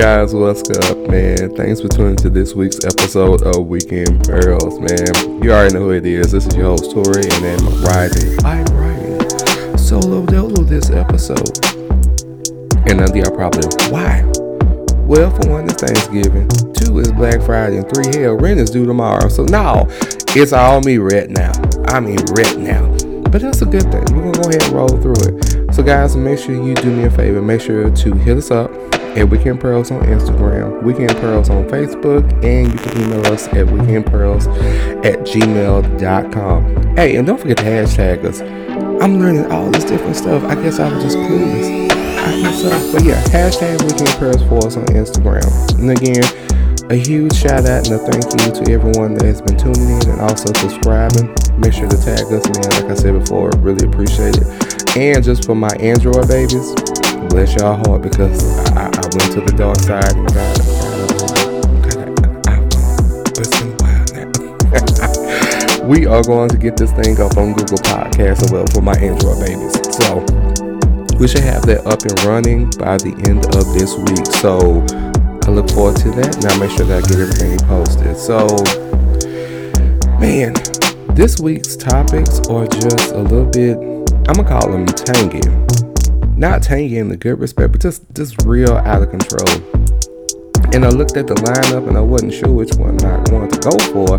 guys, what's up, man? Thanks for tuning to this week's episode of Weekend Pearls, man. You already know who it is. This is your host, Tori, and I'm riding, I'm riding solo dolo this episode. And none of y'all probably, why? Well, for one, it's Thanksgiving. Two is Black Friday, and three, hell, rent is due tomorrow. So now, it's all me right now. I mean, right now. But that's a good thing. We're gonna go ahead and roll through it. So, guys, make sure you do me a favor. Make sure to hit us up at Weekend Pearls on Instagram, Weekend Pearls on Facebook, and you can email us at weekendpearls at gmail.com. Hey, and don't forget to hashtag us. I'm learning all this different stuff. I guess I was just clueless. I guess so. But yeah, hashtag Weekend Pearls for us on Instagram. And again, a huge shout out and a thank you to everyone that has been tuning in and also subscribing. Make sure to tag us, man. Like I said before, really appreciate it. And just for my Android babies, bless y'all heart because I, I went to the dark side and got, now. we are going to get this thing up on Google Podcasts as well for my Android babies. So we should have that up and running by the end of this week. So I look forward to that and I'll make sure that I get everything posted. So, man, this week's topics are just a little bit, I'm gonna call them tangy not tangy in the good respect, but just just real out of control. And I looked at the lineup and I wasn't sure which one I wanted to go for,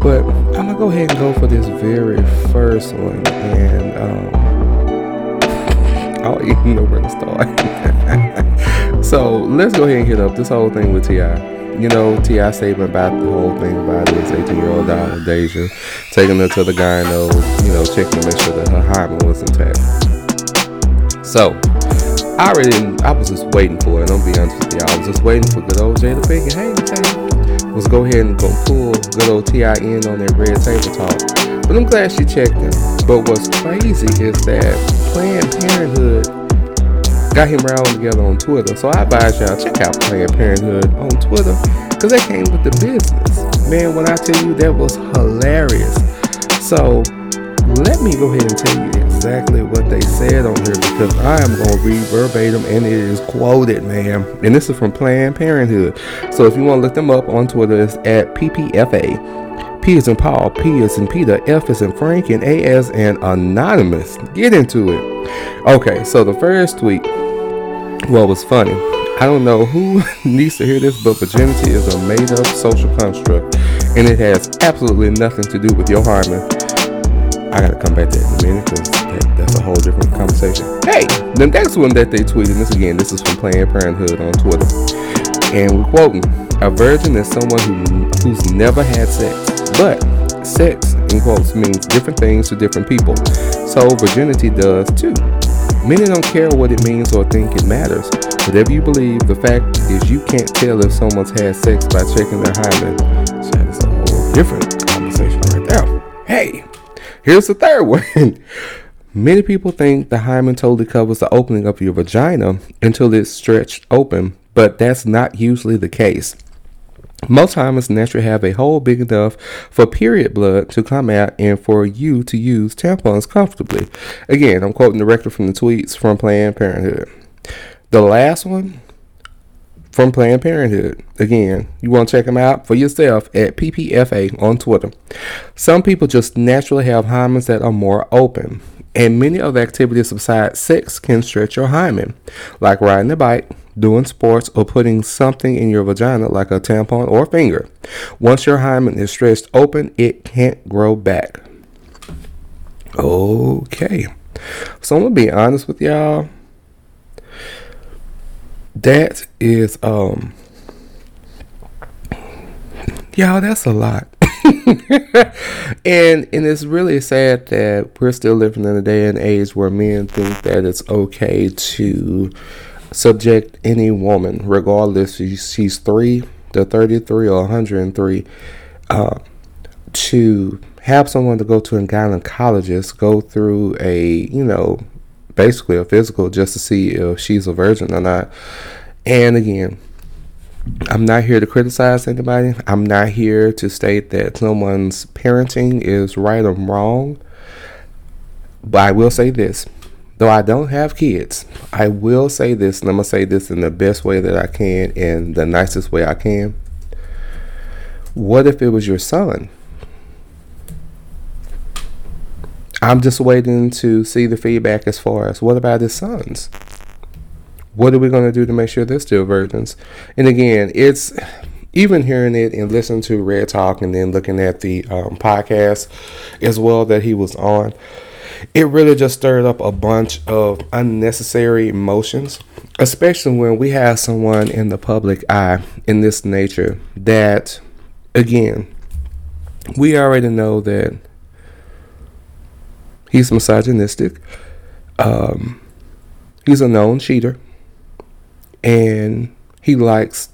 but I'm gonna go ahead and go for this very first one, and um, I don't even know where to start. so let's go ahead and hit up this whole thing with Ti. You know, T.I. statement about the whole thing about this 18 year old daughter, Deja, taking her to the gyno, you know, checking to make sure that her hymen was intact. So, I already, I was just waiting for it. Don't be honest with y'all. I was just waiting for good old Jada Pinkett. Hey, let's go ahead and go pull good old T.I. in on that red table talk. But I'm glad she checked him. But what's crazy is that Planned Parenthood got him around together on Twitter. So I advise y'all check out Planned Parenthood on Twitter because they came with the business. Man, when I tell you that was hilarious. So let me go ahead and tell you exactly what they said on here because I am going to read verbatim and it is quoted, man. And this is from Planned Parenthood. So if you want to look them up on Twitter, it's at PPFA. P is in Paul, P is in Peter, F is in Frank, and A as in Anonymous. Get into it. Okay, so the first tweet, well, was funny. I don't know who needs to hear this, but virginity is a made up social construct, and it has absolutely nothing to do with your hymen. I gotta come back to that in a minute because that, that's a whole different conversation. Hey, the next one that they tweeted, this again, this is from Planned Parenthood on Twitter. And we're quoting A virgin is someone who, who's never had sex. But sex, in quotes, means different things to different people. So virginity does too. Many don't care what it means or think it matters. Whatever you believe, the fact is you can't tell if someone's had sex by checking their hymen. So that's a whole different conversation right there. Hey, Here's the third one. Many people think the hymen totally covers the opening of your vagina until it's stretched open, but that's not usually the case. Most hymens naturally have a hole big enough for period blood to come out and for you to use tampons comfortably. Again, I'm quoting directly from the tweets from Planned Parenthood. The last one from Planned Parenthood. Again, you want to check them out for yourself at PPFA on Twitter. Some people just naturally have hymens that are more open, and many of the activities besides sex can stretch your hymen, like riding a bike, doing sports, or putting something in your vagina like a tampon or finger. Once your hymen is stretched open, it can't grow back. Okay. So I'm going to be honest with y'all that is um y'all that's a lot. And and it's really sad that we're still living in a day and age where men think that it's okay to subject any woman regardless if she's three to 33 or 103 uh, to have someone to go to a gynecologist go through a you know basically a physical just to see if she's a virgin or not. And again, I'm not here to criticize anybody. I'm not here to state that someone's parenting is right or wrong. But I will say this. Though I don't have kids, I will say this, and I'm gonna say this in the best way that I can and the nicest way I can. What if it was your son? I'm just waiting to see the feedback as far as what about his sons? What are we going to do to make sure they're still virgins? And again, it's even hearing it and listening to Red Talk and then looking at the um, podcast as well that he was on, it really just stirred up a bunch of unnecessary emotions, especially when we have someone in the public eye in this nature that, again, we already know that He's misogynistic. Um, he's a known cheater, and he likes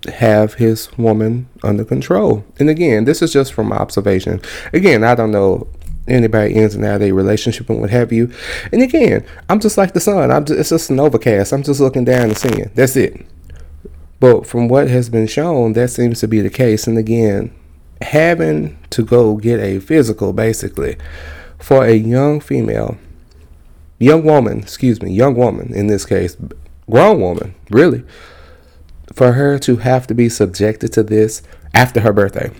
to have his woman under control. And again, this is just from observation. Again, I don't know anybody ins and out of a relationship and what have you. And again, I'm just like the sun. I'm just, it's just an overcast. I'm just looking down and seeing. That's it. But from what has been shown, that seems to be the case. And again, having to go get a physical, basically, for a young female, young woman, excuse me, young woman in this case, grown woman, really, for her to have to be subjected to this after her birthday.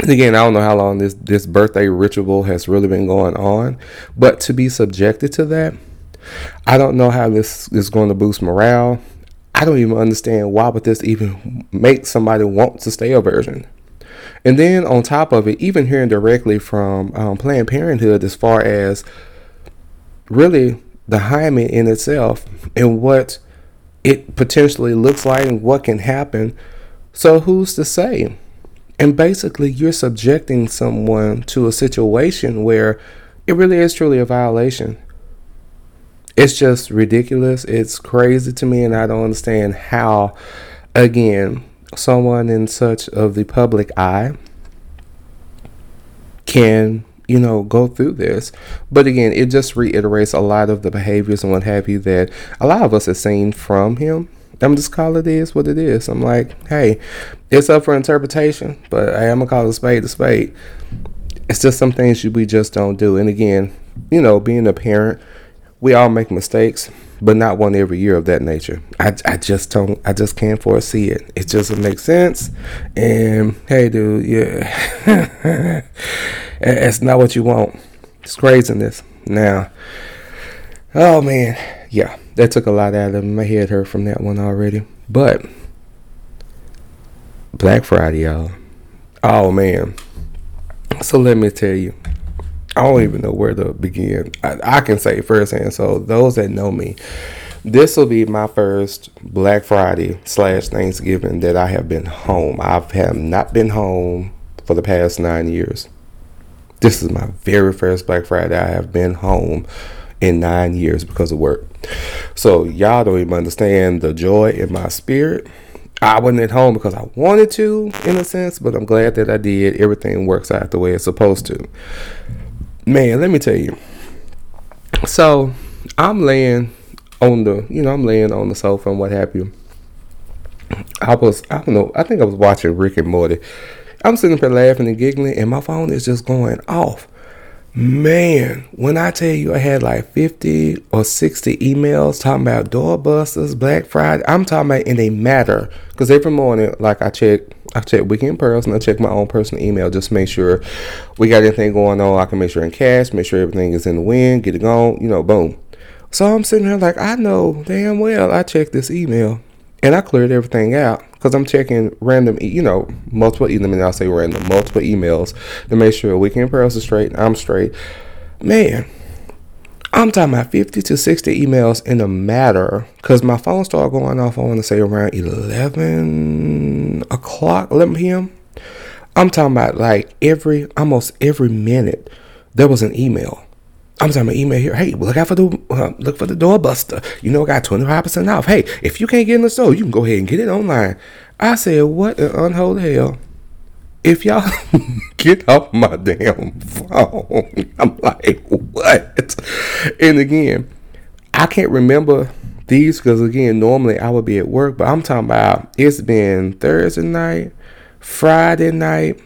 And again, I don't know how long this, this birthday ritual has really been going on, but to be subjected to that, I don't know how this is going to boost morale. I don't even understand why would this even make somebody want to stay a virgin. And then on top of it, even hearing directly from um, Planned Parenthood as far as really the hymen in itself and what it potentially looks like and what can happen. So who's to say? And basically, you're subjecting someone to a situation where it really is truly a violation. It's just ridiculous. It's crazy to me, and I don't understand how, again, someone in such of the public eye can you know go through this. But again it just reiterates a lot of the behaviors and what have you that a lot of us have seen from him. I'm just call it is what it is. I'm like hey it's up for interpretation but hey, i'm gonna call a spade a spade. It's just some things we just don't do. And again you know being a parent we all make mistakes but not one every year of that nature. I, I just don't, I just can't foresee it. It doesn't make sense. And hey, dude, yeah, it's not what you want. It's craziness. Now, oh man, yeah, that took a lot out of me. My head hurt from that one already. But Black Friday, y'all. Oh man. So let me tell you, I don't even know where to begin. I, I can say firsthand. So those that know me, this will be my first Black Friday slash Thanksgiving that I have been home. I have not been home for the past nine years. This is my very first Black Friday I have been home in nine years because of work. So y'all don't even understand the joy in my spirit. I wasn't at home because I wanted to, in a sense, but I'm glad that I did. Everything works out the way it's supposed to man, let me tell you. So I'm laying on the, you know, I'm laying on the sofa and what have you. I was, I don't know, I think I was watching Rick and Morty. I'm sitting there laughing and giggling, and my phone is just going off. Man, when I tell you I had like 50 or 60 emails talking about doorbusters, Black Friday, I'm talking about in a matter. Because every morning, like I check, I check Weekend Pearls and I check my own personal email just to make sure we got anything going on. I can make sure in cash, make sure everything is in the wind, get it going, you know, boom. So I'm sitting here like, I know damn well I checked this email and I cleared everything out because I'm checking random, you know, multiple. Me not say random, multiple emails to make sure Weekend Pearls is straight. I'm straight. Man, I'm talking about 50 to 60 emails in a matter because my phone started going off. I want to say around 11 o'clock, 11 p.m. I'm talking about like every almost every minute there was an email. I'm talking about email here. Hey, look out for the uh, look for the doorbuster. You know, got 25% off. Hey, if you can't get in the store, you can go ahead and get it online. I said, what an unholy hell. If y'all get off my damn phone, I'm like, what? And again, I can't remember these because again, normally I would be at work, but I'm talking about it's been Thursday night, Friday night,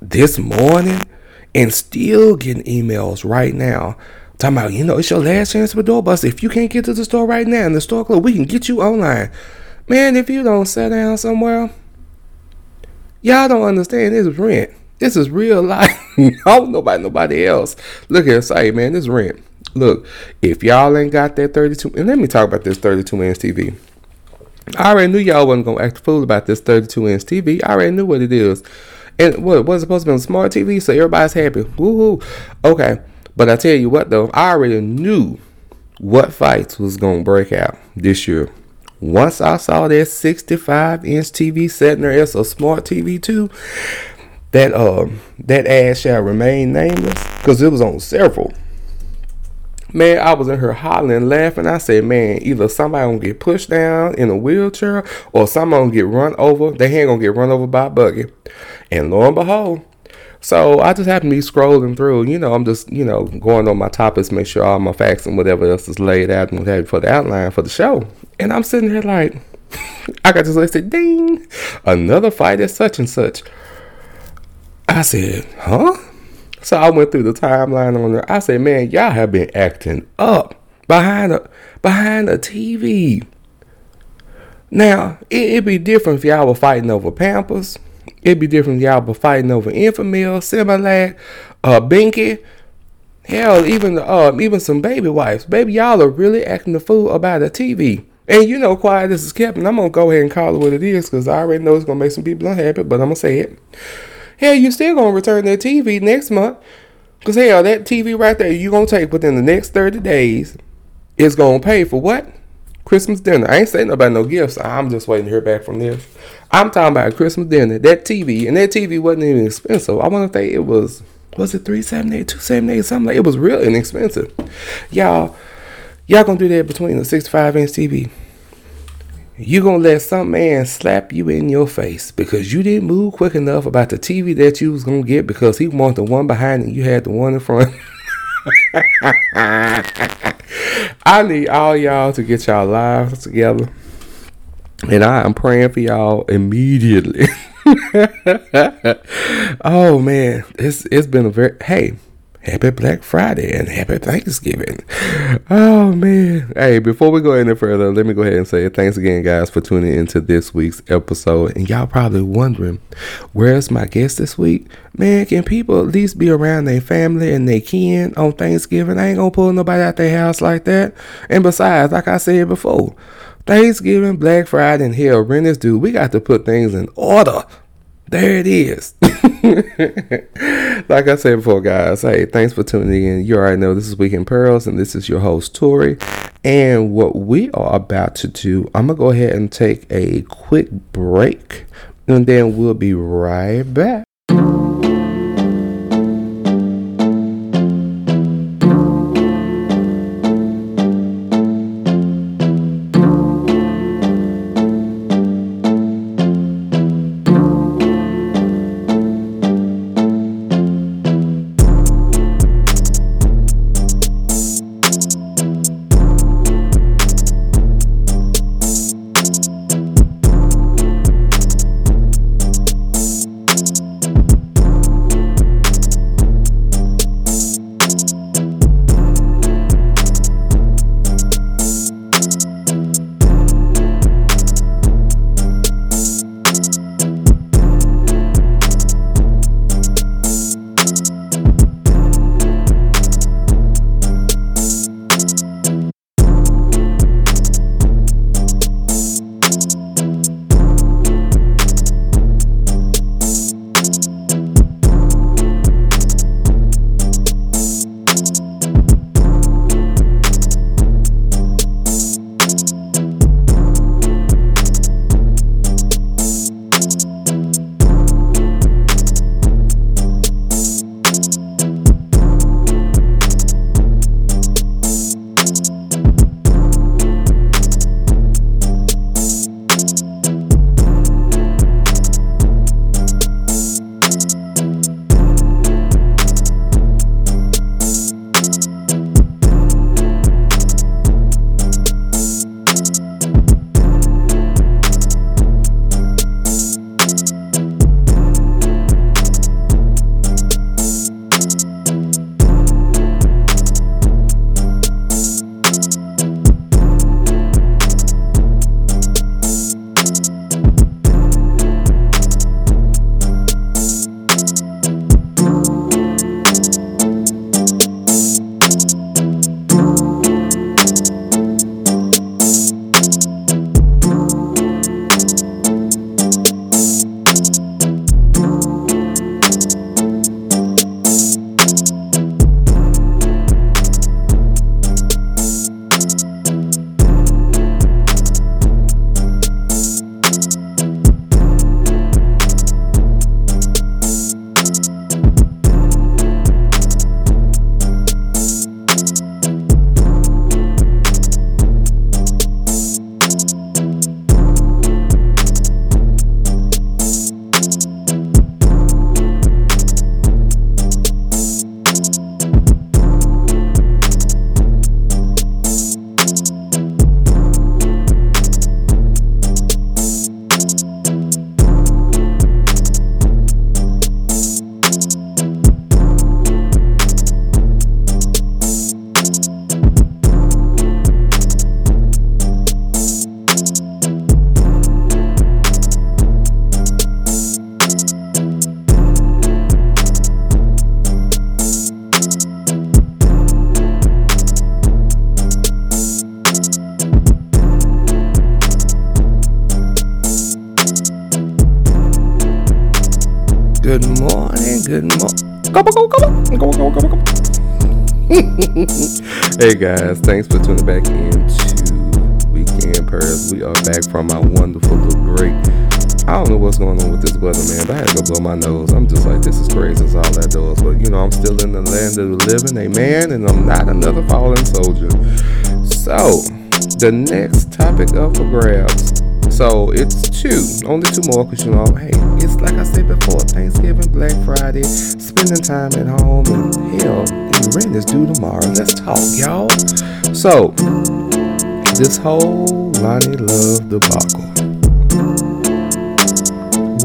this morning and still getting emails right now talking about, you know, it's your last chance for doorbuster. If you can't get to the store right now and the store closed, we can get you online. Man, if you don't sit down somewhere, y'all don't understand this is rent. This is real life. I don't know about nobody else. Look here, say, man, this rent. Look, if y'all ain't got that 32, and let me talk about this 32 inch TV. I already knew y'all wasn't gonna act a fool about this 32 inch TV. I already knew what it is. And what was supposed to be a smart TV, so everybody's happy. Woohoo. Okay. But I tell you what though, I already knew what fights was gonna break out this year. Once I saw that 65 inch TV sitting there as a smart TV too, that uh that ad shall remain nameless because it was on several. Man, I was in her hollering, laughing. I said, man, either somebody gonna get pushed down in a wheelchair or somebody gonna get run over. They ain't gonna get run over by a buggy. And lo and behold, so I just happen to be scrolling through. You know, I'm just, you know, going on my topics, make sure all my facts and whatever else is laid out and have for the outline for the show. And I'm sitting here like, I got this listed, ding, another fight at such and such. I said, huh? So I went through the timeline on there. I said, man, y'all have been acting up behind a behind a TV. Now, it, would be different if y'all were fighting over Pampers. It'd be different if y'all were fighting over Enfamil, Similac, uh, Binky. Hell, even uh, even some baby wipes. Baby, y'all are really acting the fool about a TV. And you know, quiet this is kept, and I'm gonna go ahead and call it what it is because I already know it's gonna make some people unhappy, but I'm gonna say it. Hell, you still gonna return that TV next month. Cause hell, that TV right there, you gonna take within the next 30 days is gonna pay for what? Christmas dinner. I ain't saying about no gifts. I'm just waiting to hear back from this. I'm talking about Christmas dinner. That TV, and that TV wasn't even expensive. I want to say it was, was it 378, 278, something like It was real inexpensive. Y'all, y'all gonna do that between the 65 inch TV you gonna let some man slap you in your face because you didn't move quick enough about the TV that you was gonna get because he wanted the one behind and you had the one in front. I need all y'all to get y'all lives together. And I am praying for y'all immediately. oh man, it's it's been a very hey, Happy Black Friday and happy Thanksgiving. Oh man. Hey, before we go any further, let me go ahead and say thanks again, guys, for tuning into this week's episode. And y'all probably wondering, where's my guest this week? Man, can people at least be around their family and their kin on Thanksgiving? I ain't gonna pull nobody out their house like that. And besides, like I said before, Thanksgiving, Black Friday, and hell, rent is due. We got to put things in order. There it is. like I said before, guys, hey, thanks for tuning in. You already know this is Weekend Pearls, and this is your host, Tori. And what we are about to do, I'm going to go ahead and take a quick break, and then we'll be right back. Good hey guys, thanks for tuning back in to Weekend Pearls. We are back from our wonderful little break. I don't know what's going on with this weather, man, but I had to go blow my nose. I'm just like, this is crazy. It's all that does. But, you know, I'm still in the land of the living, amen, and I'm not another fallen soldier. So, the next topic up for grabs so it's two, only two more, cause you know, hey, it's like I said before, Thanksgiving, Black Friday, spending time at home, and hell, the rent is due tomorrow. Let's talk, y'all. So this whole Loni Love debacle.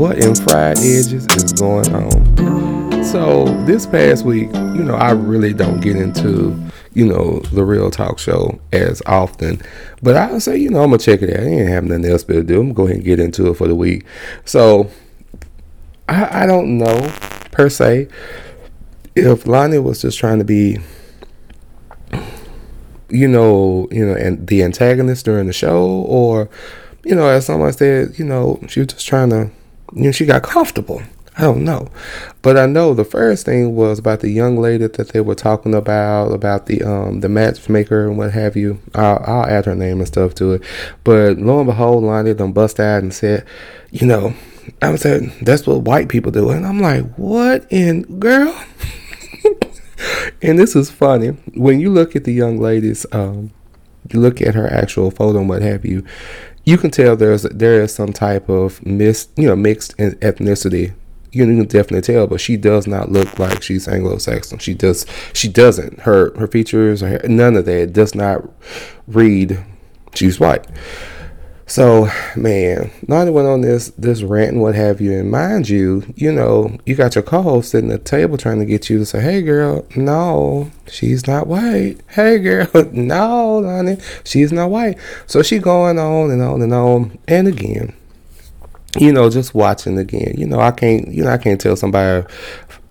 What in fried edges is going on? So this past week, you know, I really don't get into you know, the real talk show as often. But I say, you know, I'm gonna check it out. I ain't have nothing else better to do. I'm gonna go ahead and get into it for the week. So I, I don't know per se if Loni was just trying to be you know, you know, and the antagonist during the show, or, you know, as someone said, you know, she was just trying to, you know, she got comfortable. I don't know. But I know the first thing was about the young lady that they were talking about, about the um the matchmaker and what have you. I'll, I'll add her name and stuff to it. But lo and behold, Loni done bust out and said, you know, I was saying that's what white people do. And I'm like, what in girl? and this is funny. When you look at the young ladies, um, you look at her actual photo and what have you, you can tell there's there is some type of mis you know mixed ethnicity you can definitely tell, but she does not look like she's Anglo-Saxon. She does. She doesn't. Her her features, her, none of that does not read. She's white. So, man, Loni went on this this rant and what have you, and mind you, you know, you got your co-host sitting at the table trying to get you to say, "Hey, girl, no, she's not white. Hey, girl, no, Loni, she's not white." So she going on and on and on, and again, you know, just watching again. You know, I can't, you know, I can't tell somebody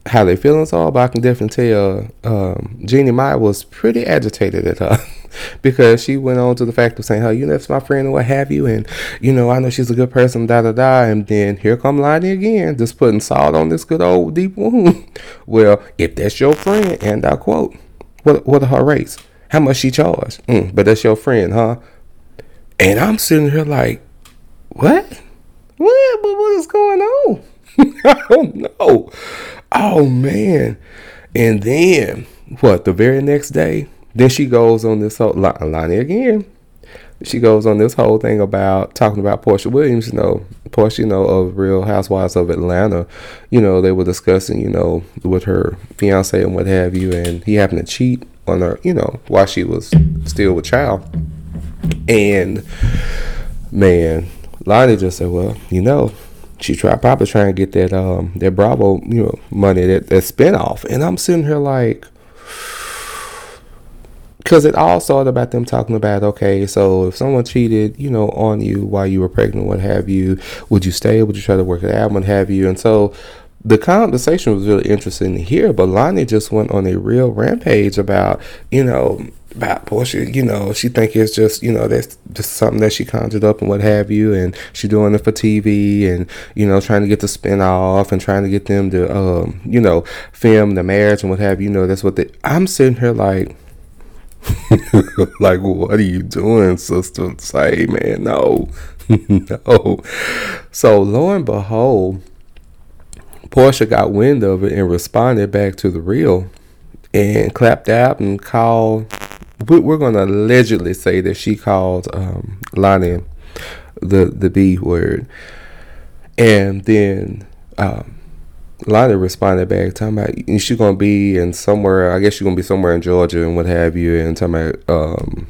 how they feelings are, but I can definitely tell um, Jeannie Mai was pretty agitated at her because she went on to the fact of saying, "Hey, you know, that's my friend and what have you," and you know, I know she's a good person, da da da, and then here come Loni again, just putting salt on this good old deep wound. well, if that's your friend, and I quote, "What what are her rates? How much she charge?" Mm, but that's your friend, huh? And I'm sitting here like, what? What? But what is going on? I don't know. Oh man. And then what? The very next day, then she goes on this whole Loni again. She goes on this whole thing about talking about Porsha Williams. You know, Porsha, you know, of Real Housewives of Atlanta. You know, they were discussing, you know, with her fiance and what have you, and he happened to cheat on her. You know, while she was still with child. And man, Loni just said, "Well, you know, she tried probably trying to get that um that Bravo you know money that that spinoff," and I'm sitting here like. Because it all started about them talking about, okay, so if someone cheated, you know, on you while you were pregnant, what have you, would you stay? Would you try to work it out? What have you? And so the conversation was really interesting to hear, but Loni just went on a real rampage about, you know, about Porsha, you know, she think it's just, you know, that's just something that she conjured up and what have you, and she doing it for TV and, you know, trying to get the spin off and trying to get them to, um, you know, film the marriage and what have you. you know, that's what they, I'm sitting here like, like, what are you doing, sister? Say, man, no, no. So lo and behold, Porsha got wind of it and responded back to the real and clapped out and called we're going to allegedly say that she called um, Loni the the B word, and then um, Loni responded back talking about she's going to be in somewhere. I guess she's going to be somewhere in Georgia and what have you, and talking about um,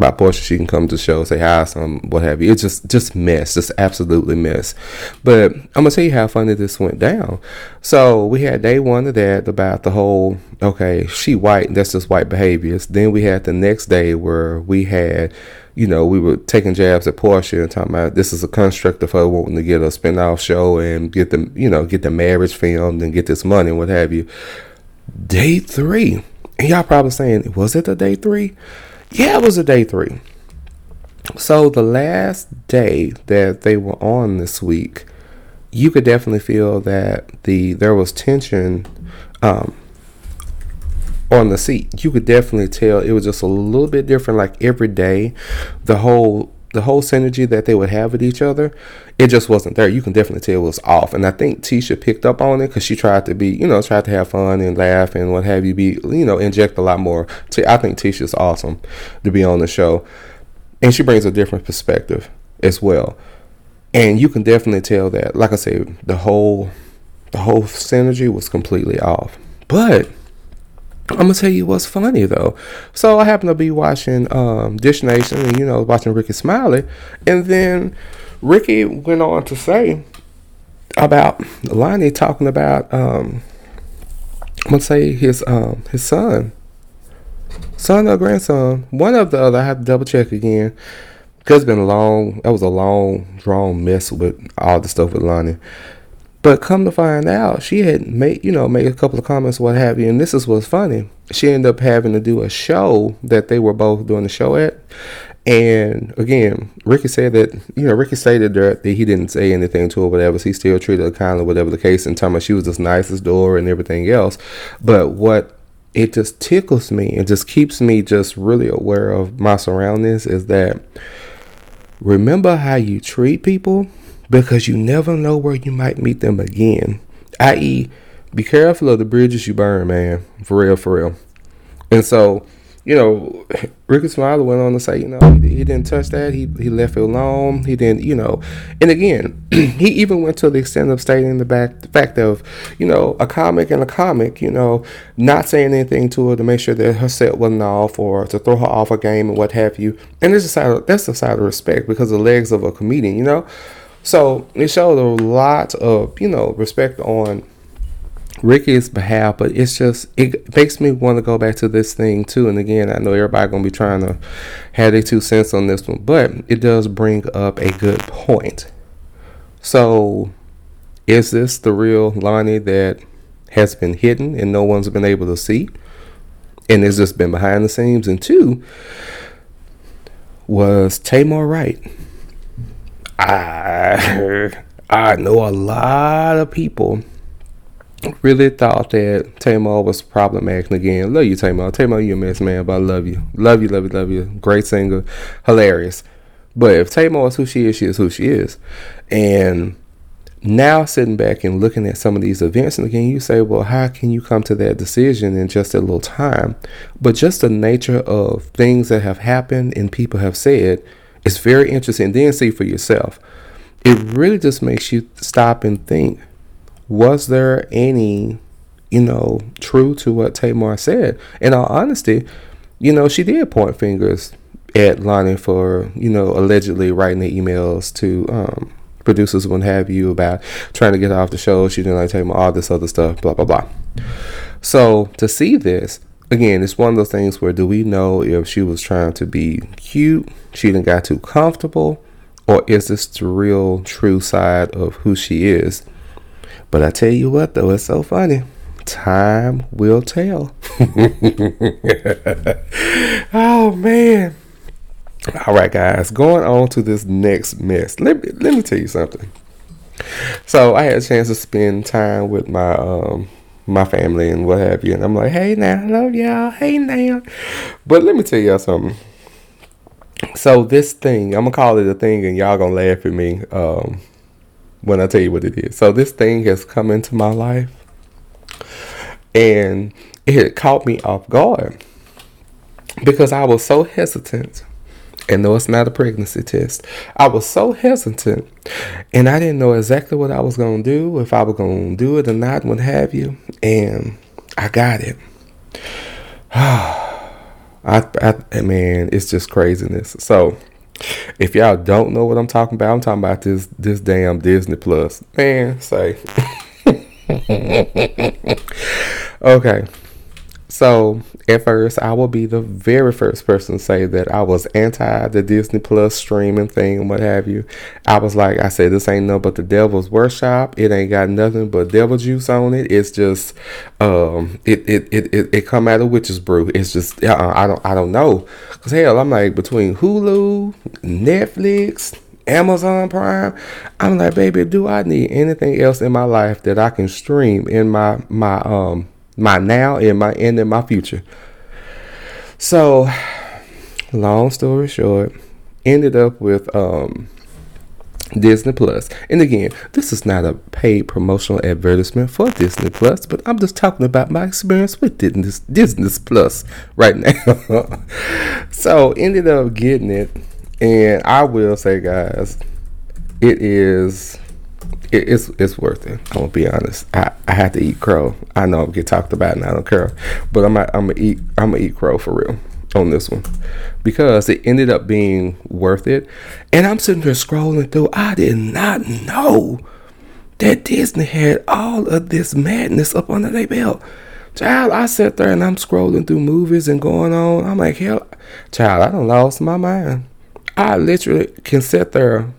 by Porsha, she can come to show, say hi, some what have you. It's just just mess, just absolutely mess. But I'm gonna tell you how funny this went down. So we had day one of that about the whole okay, she white, that's just white behaviors. Then we had the next day where we had, you know, we were taking jabs at Porsha and talking about this is a construct of her wanting to get a spinoff show and get the you know, get the marriage filmed and get this money and what have you. Day three. And y'all probably saying, was it the day three? Yeah, it was a day three. So the last day that they were on this week, you could definitely feel that the there was tension um, on the seat. You could definitely tell it was just a little bit different. Like every day, the whole the whole synergy that they would have with each other, it just wasn't there. You can definitely tell it was off. And I think Tisha picked up on it because she tried to be, you know, tried to have fun and laugh and what have you, be, you know, inject a lot more. I think Tisha's awesome to be on the show. And she brings a different perspective as well. And you can definitely tell that, like I say, the whole the whole synergy was completely off. But I'm gonna tell you what's funny though. So I happened to be watching um, Dish Nation and you know watching Rickey Smiley, and then Rickey went on to say about Loni talking about um, I'm gonna say his um, his son, son or grandson, one of the other. I have to double check again because it's been a long. That was a long drawn mess with all the stuff with Loni. But come to find out, she had made, you know, made a couple of comments, what have you, and this is what's funny. She ended up having to do a show that they were both doing the show at. And again, Rickey said that, you know, Rickey stated that, he didn't say anything to her, whatever. So he still treated her kindly, whatever the case, and telling her she was just nice as door and everything else. But what it just tickles me and just keeps me just really aware of my surroundings is that remember how you treat people because you never know where you might meet them again. I.e., be careful of the bridges you burn, man. For real, for real. And so, you know, Rickey Smiley went on to say, you know, he, he, didn't touch that. He he left it alone. He didn't, you know. And again, he even went to the extent of stating the back the fact of, you know, a comic and a comic, you know, not saying anything to her to make sure that her set wasn't off or to throw her off a game and what have you. And there's a side of, that's a side of respect because the legs of a comedian, you know. So it showed a lot of, you know, respect on Rickey's behalf, but it's just it makes me want to go back to this thing too. And again, I know everybody gonna be trying to have their two cents on this one, but it does bring up a good point. So, is this the real Loni that has been hidden and no one's been able to see? And it's just been behind the scenes. And two, was Tamar right? I I know a lot of people really thought that Tamar was problematic again. Love you, Tamar. Tamar, you a mess, man, but I love you. Love you, love you, love you. Great singer, hilarious. But if Tamar is who she is, she is who she is. And now sitting back and looking at some of these events, and again, you say, well, how can you come to that decision in just a little time? But just the nature of things that have happened and people have said it's very interesting. Then see for yourself. It really just makes you stop and think was there any, you know, true to what Tamar said? In all honesty, you know, she did point fingers at Loni for, you know, allegedly writing the emails to um, producers and what have you about trying to get off the show. She didn't like Tamar, all this other stuff, blah, blah, blah. So to see this, again, it's one of those things where do we know if she was trying to be cute, she didn't got too comfortable, or is this the real true side of who she is? But I tell you what, though, it's so funny. Time will tell. oh man. All right, guys, going on to this next mess. Let me let me tell you something. So I had a chance to spend time with my um my family and what have you. And I'm like, hey now, love y'all. Hey now. But let me tell y'all something. So this thing, I'm gonna call it a thing, and y'all gonna laugh at me um, when I tell you what it is. So this thing has come into my life, and it caught me off guard because I was so hesitant and no, it's not a pregnancy test. I was so hesitant and I didn't know exactly what I was going to do, if I was going to do it or not, what have you. And I got it. I, I, man, it's just craziness. So, if y'all don't know what I'm talking about, I'm talking about this this damn Disney Plus. Man, say. okay. So at first, I will be the very first person to say that I was anti the Disney Plus streaming thing and what have you. I was like, I said, this ain't nothing but the devil's workshop. It ain't got nothing but devil juice on it. It's just, um, it it it it, it come out of witch's brew. It's just, uh, I don't I don't know. Cause hell, I'm like between Hulu, Netflix, Amazon Prime. I'm like, baby, do I need anything else in my life that I can stream in my my um my now and my and my future? So, long story short, ended up with um Disney Plus. And again, this is not a paid promotional advertisement for Disney Plus, but I'm just talking about my experience with Disney, Disney Plus right now. so ended up getting it, and I will say, guys, it is. It, it's it's worth it. I'm gonna be honest. I, I have to eat crow. I know I get talked about and I don't care, but I'm I'm gonna eat I'm gonna eat crow for real on this one because it ended up being worth it. And I'm sitting there scrolling through. I did not know that Disney had all of this madness up under their belt. Child, I sat there and I'm scrolling through movies and going on. I'm like, hell, child, I don't lost my mind. I literally can sit there.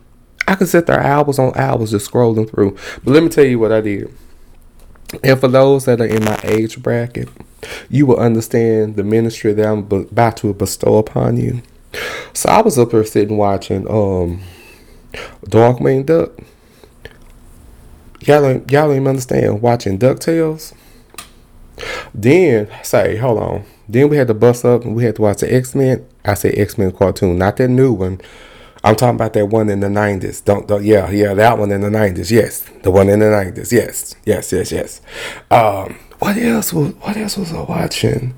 I can sit there hours on hours just scrolling through. But let me tell you what I did. And for those that are in my age bracket, you will understand the ministry that I'm about to bestow upon you. So I was up there sitting watching um Darkwing Duck. Y'all ain't, y'all ain't understand watching DuckTales. Then say, hold on. Then we had to bust up and we had to watch the X Men. I say X Men cartoon, not that new one. I'm talking about that one in the nineties. Don't, don't, yeah, yeah, that one in the nineties. Yes, the one in the nineties. Yes, yes, yes, yes. Um, what else was what else was I watching?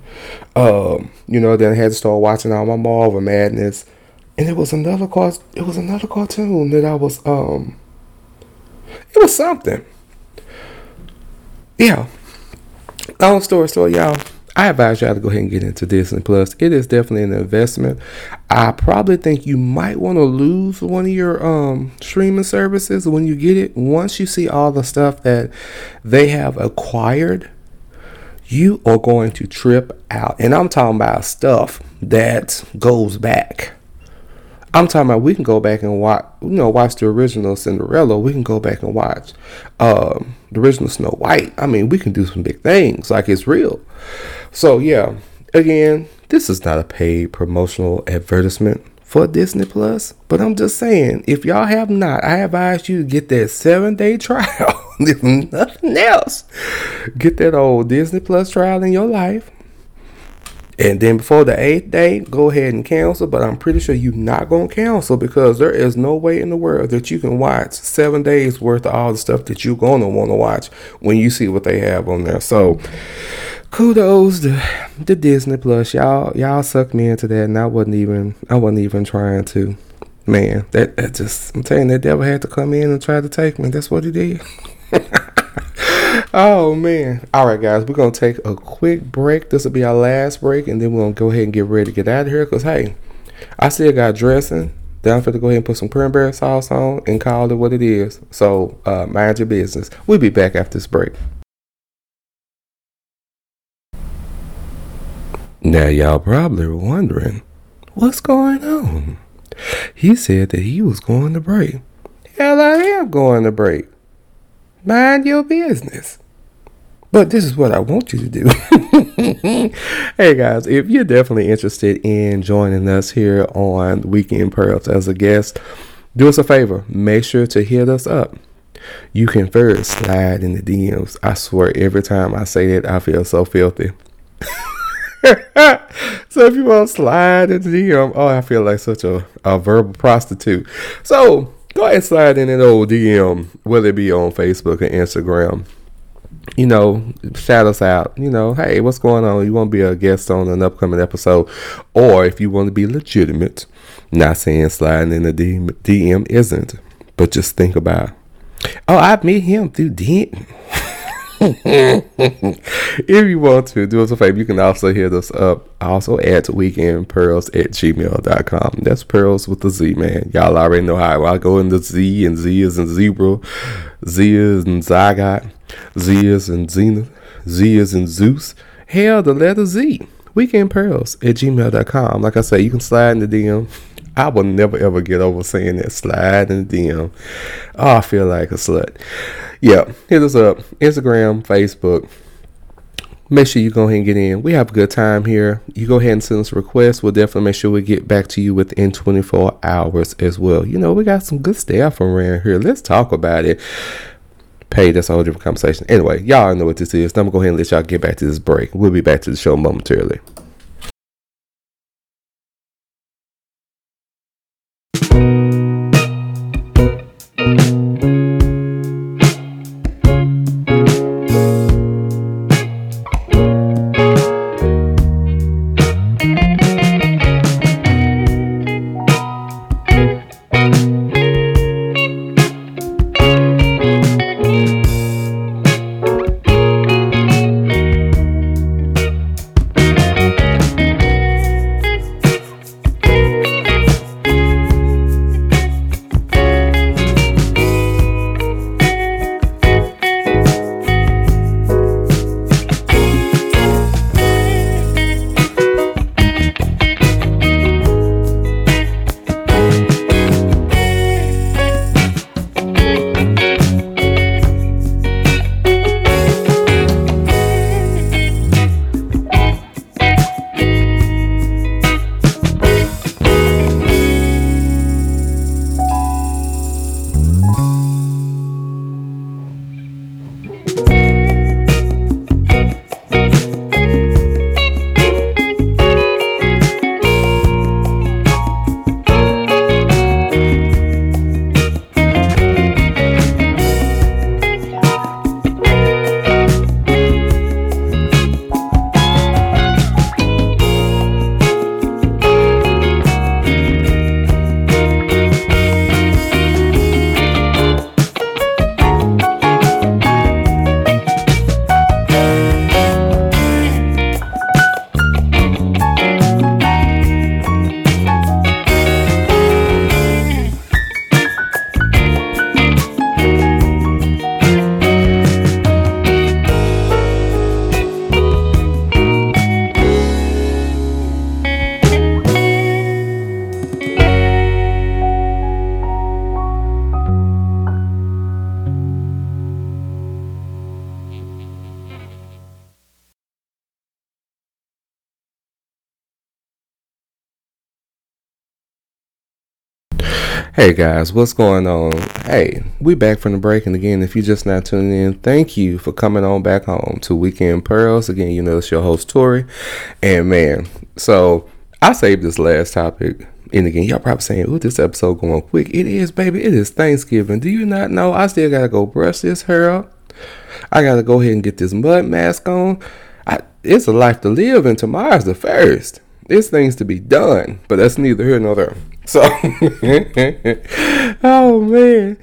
Um, you know, then I had to start watching all my Marvel madness, and it was another cart. It was another cartoon that I was um. It was something. Yeah. Long story short, y'all. I advise y'all to go ahead and get into Disney Plus. It is definitely an investment. I probably think you might want to lose one of your um, streaming services when you get it. Once you see all the stuff that they have acquired, you are going to trip out. And I'm talking about stuff that goes back. I'm talking about we can go back and watch, you know, watch the original Cinderella. We can go back and watch um, the original Snow White. I mean, we can do some big things like it's real. So yeah, again, this is not a paid promotional advertisement for Disney Plus, but I'm just saying, if y'all have not, I advise you to get that seven day trial. if nothing else, get that old Disney Plus trial in your life. And then before the eighth day, go ahead and cancel. But I'm pretty sure you're not going to cancel because there is no way in the world that you can watch seven days worth of all the stuff that you're going to want to watch when you see what they have on there. So, kudos to the Disney Plus. Y'all y'all sucked me into that and I wasn't even I wasn't even trying to. Man, that, that just I'm telling you, that devil had to come in and try to take me. That's what he did. Oh man. Alright guys, we're gonna take a quick break. This will be our last break and then we're gonna go ahead and get ready to get out of here because hey, I still got dressing. Then I'm to go ahead and put some cranberry sauce on and call it what it is. So uh, mind your business. We'll be back after this break. Now, y'all probably wondering, what's going on? He said that he was going to break. Hell, I am going to break. Mind your business. But this is what I want you to do. hey guys, if you're definitely interested in joining us here on Weekend Pearls as a guest, do us a favor. Make sure to hit us up. You can first slide in the DMs. I swear, every time I say that, I feel so filthy. so if you want to slide into DM, oh, I feel like such a, a verbal prostitute. So go ahead and slide in an old DM, whether it be on Facebook or Instagram. You know, shout us out. You know, hey, what's going on? You want to be a guest on an upcoming episode, or if you want to be legitimate, not saying sliding in the DM, DM isn't, but just think about. Oh, I met him through DM. if you want to, do us a favor. You can also hit us up also at weekendpearls at gmail.com. That's pearls with the Z, man. Y'all already know how I go into Z, and Z is in zebra, Z is in zygote, Z is in zenith, Z is in Zeus. Hell, the letter Z. Weekendpearls at gmail.com. Like I say, you can slide in the DM. I will never ever get over saying that slide in the DM. Oh, I feel like a slut yeah, hit us up. Instagram, Facebook. make sure you go ahead and get in. We have a good time here. You go ahead and send us a request. We'll definitely make sure we get back to you within 24 hours as well. You know, we got some good staff around here. Let's talk about it. Pay, that's a whole different conversation. Anyway, y'all know what this is. I'm going to go ahead and let y'all get back to this break. We'll be back to the show momentarily. Hey guys, what's going on? Hey, we back from the break, and again, if you're just not tuning in, thank you for coming on back home to Weekend Pearls. Again, you know it's your host Tori, and man, so I saved this last topic, and again, y'all probably saying, "Oh, this episode going quick." It is, baby. It is Thanksgiving. Do you not know? I still gotta go brush this hair up. I gotta go ahead and get this mud mask on. I, it's a life to live, and tomorrow's the first. There's things to be done, but that's neither here nor there. So, oh man.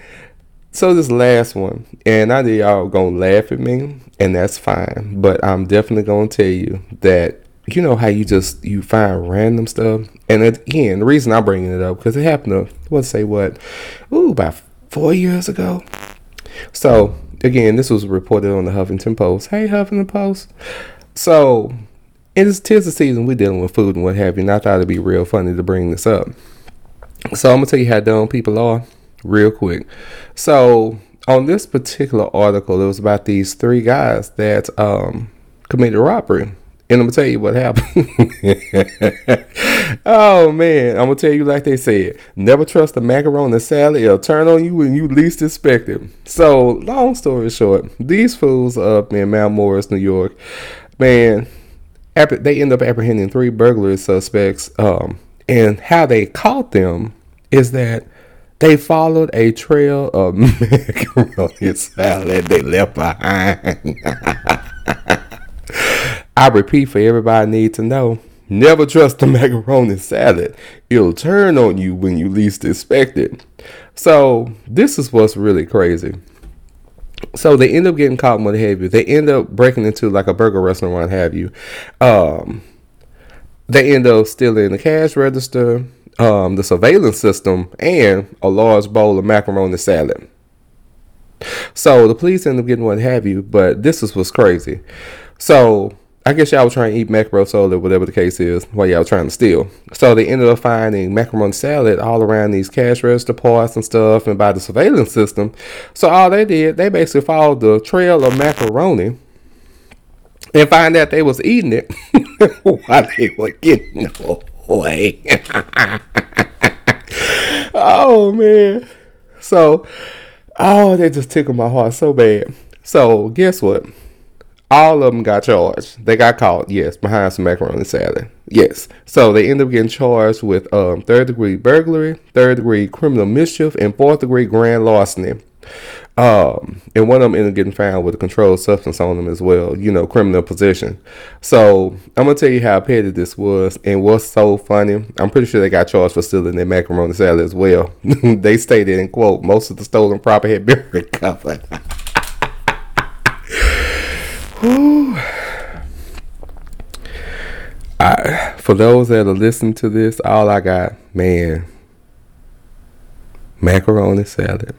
So this last one, and I know y'all gonna laugh at me, and that's fine. But I'm definitely gonna tell you that you know how you just you find random stuff, and again, the reason I'm bringing it up because it happened to let's say what, ooh, about four years ago. So again, this was reported on the Huffington Post. Hey, Huffington Post. So it is tis the season we're dealing with food and what have you. And I thought it'd be real funny to bring this up. So I'm gonna tell you how dumb people are real quick. So on this particular article, it was about these three guys that um, committed robbery. And I'm gonna tell you what happened. oh man, I'm gonna tell you like they said, never trust a macaroni salad. It'll turn on you when you least expect it. So, long story short, these fools up in Mount Morris, New York, man, they end up apprehending three burglary suspects. Um, and how they caught them is that they followed a trail of macaroni salad they left behind. I repeat for everybody need to know. Never trust the macaroni salad. It'll turn on you when you least expect it. So this is what's really crazy. So they end up getting caught what have you. They end up breaking into like a burger restaurant, what have you. Um, they end up stealing the cash register, um, the surveillance system, and a large bowl of macaroni salad. So the police end up getting what have you, but this is what's crazy. So I guess y'all were trying to eat macaroni salad, whatever the case is, while y'all was trying to steal. So they ended up finding macaroni salad all around these cash register parts and stuff, and by the surveillance system. So all they did, they basically followed the trail of macaroni and find out they was eating it while they were getting away. oh man. So oh they just tickled my heart so bad. So guess what? All of them got charged. They got caught, yes, behind some macaroni salad. Yes. So they end up getting charged with um, third degree burglary, third degree criminal mischief, and fourth degree grand larceny. Um, and one of them ended up getting found with a controlled substance on them as well, you know, criminal possession. So I'm gonna tell you how petty this was and what's so funny. I'm pretty sure they got charged for stealing their macaroni salad as well. they stated in quote, most of the stolen property had been recovered. I, for those that are listening to this, all I got, man, macaroni salad.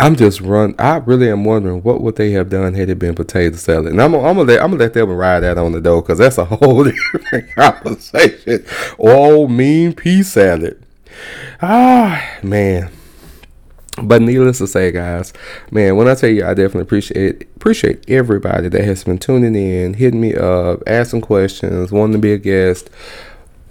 I'm just run. I really am wondering what would they have done had it been potato salad. And I'm, I'm gonna let I'm gonna let them ride that on the dough because that's a whole different conversation. Oh, mean pea salad. Ah, man. But needless to say, guys, man, when I tell you, I definitely appreciate appreciate everybody that has been tuning in, hitting me up, asking questions, wanting to be a guest.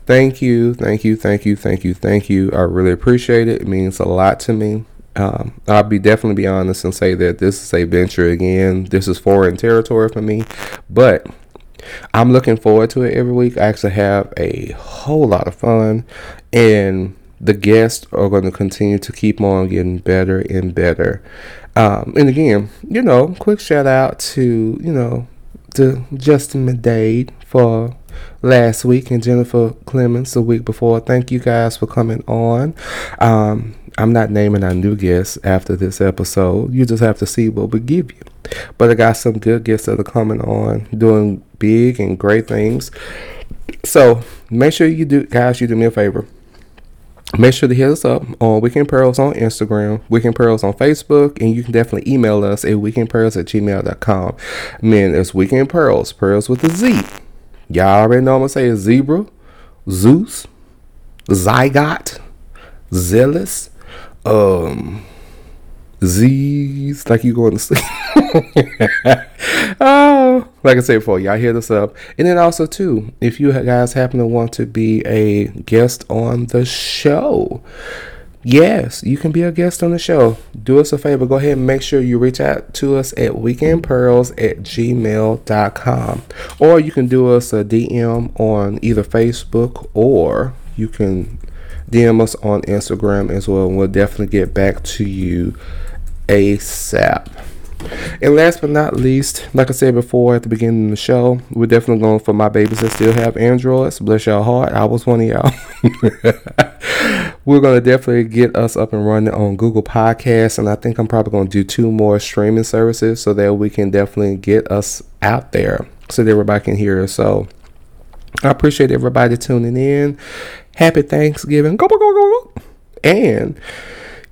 Thank you, thank you, thank you, thank you, thank you. I really appreciate it. It means a lot to me. Um, I'll be definitely be honest and say that this is a venture again. This is foreign territory for me, but I'm looking forward to it every week. I actually have a whole lot of fun, and the guests are going to continue to keep on getting better and better. Um, and again, you know, quick shout out to you know to Justin Medade for last week and Jennifer Clemens the week before. Thank you guys for coming on. Um, I'm not naming our new guests after this episode. You just have to see what we give you. But I got some good guests that are coming on, doing big and great things. So make sure you do, guys. You do me a favor. Make sure to hit us up on Weekend Pearls on Instagram, Weekend Pearls on Facebook, and you can definitely email us at weekendpearls at gmail.com. Man, it's Weekend Pearls, Pearls with a Z. Y'all already know I'm going to say zebra, Zeus, zygote, zealous, um Z's like you going to sleep. like I said before, y'all hear this up. And then also too, if you guys happen to want to be a guest on the show, yes, you can be a guest on the show. Do us a favor, go ahead and make sure you reach out to us at weekendpearls at gmail.com. Or you can do us a DM on either Facebook or you can DM us on Instagram as well, and we'll definitely get back to you ASAP. And last but not least, like I said before at the beginning of the show, we're definitely going for my babies that still have Androids. Bless your heart, I was one of y'all. we're going to definitely get us up and running on Google Podcasts, and I think I'm probably going to do two more streaming services so that we can definitely get us out there so that everybody can hear us. So I appreciate everybody tuning in. Happy Thanksgiving. Go, go, go, go. And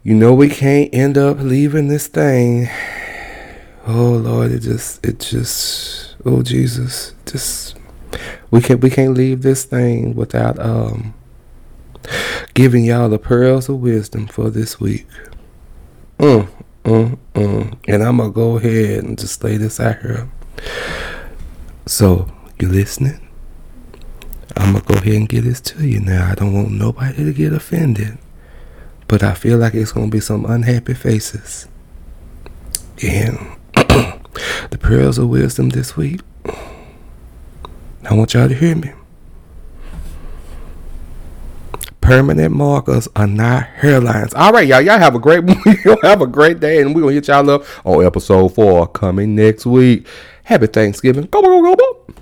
you know we can't end up leaving this thing. Oh Lord, it just it just oh Jesus. Just we can't we can't leave this thing without um giving y'all the pearls of wisdom for this week. Mm, mm, mm. And I'm gonna go ahead and just lay this out here. So you listening? I'm gonna go ahead and get this to you now. I don't want nobody to get offended, but I feel like it's gonna be some unhappy faces. And the pearls of wisdom this week. I want y'all to hear me. Permanent markers are not hairlines. All right, y'all. Y'all have a great have a great day, and we're gonna hit y'all up on episode four coming next week. Happy Thanksgiving. Go, go, go, go.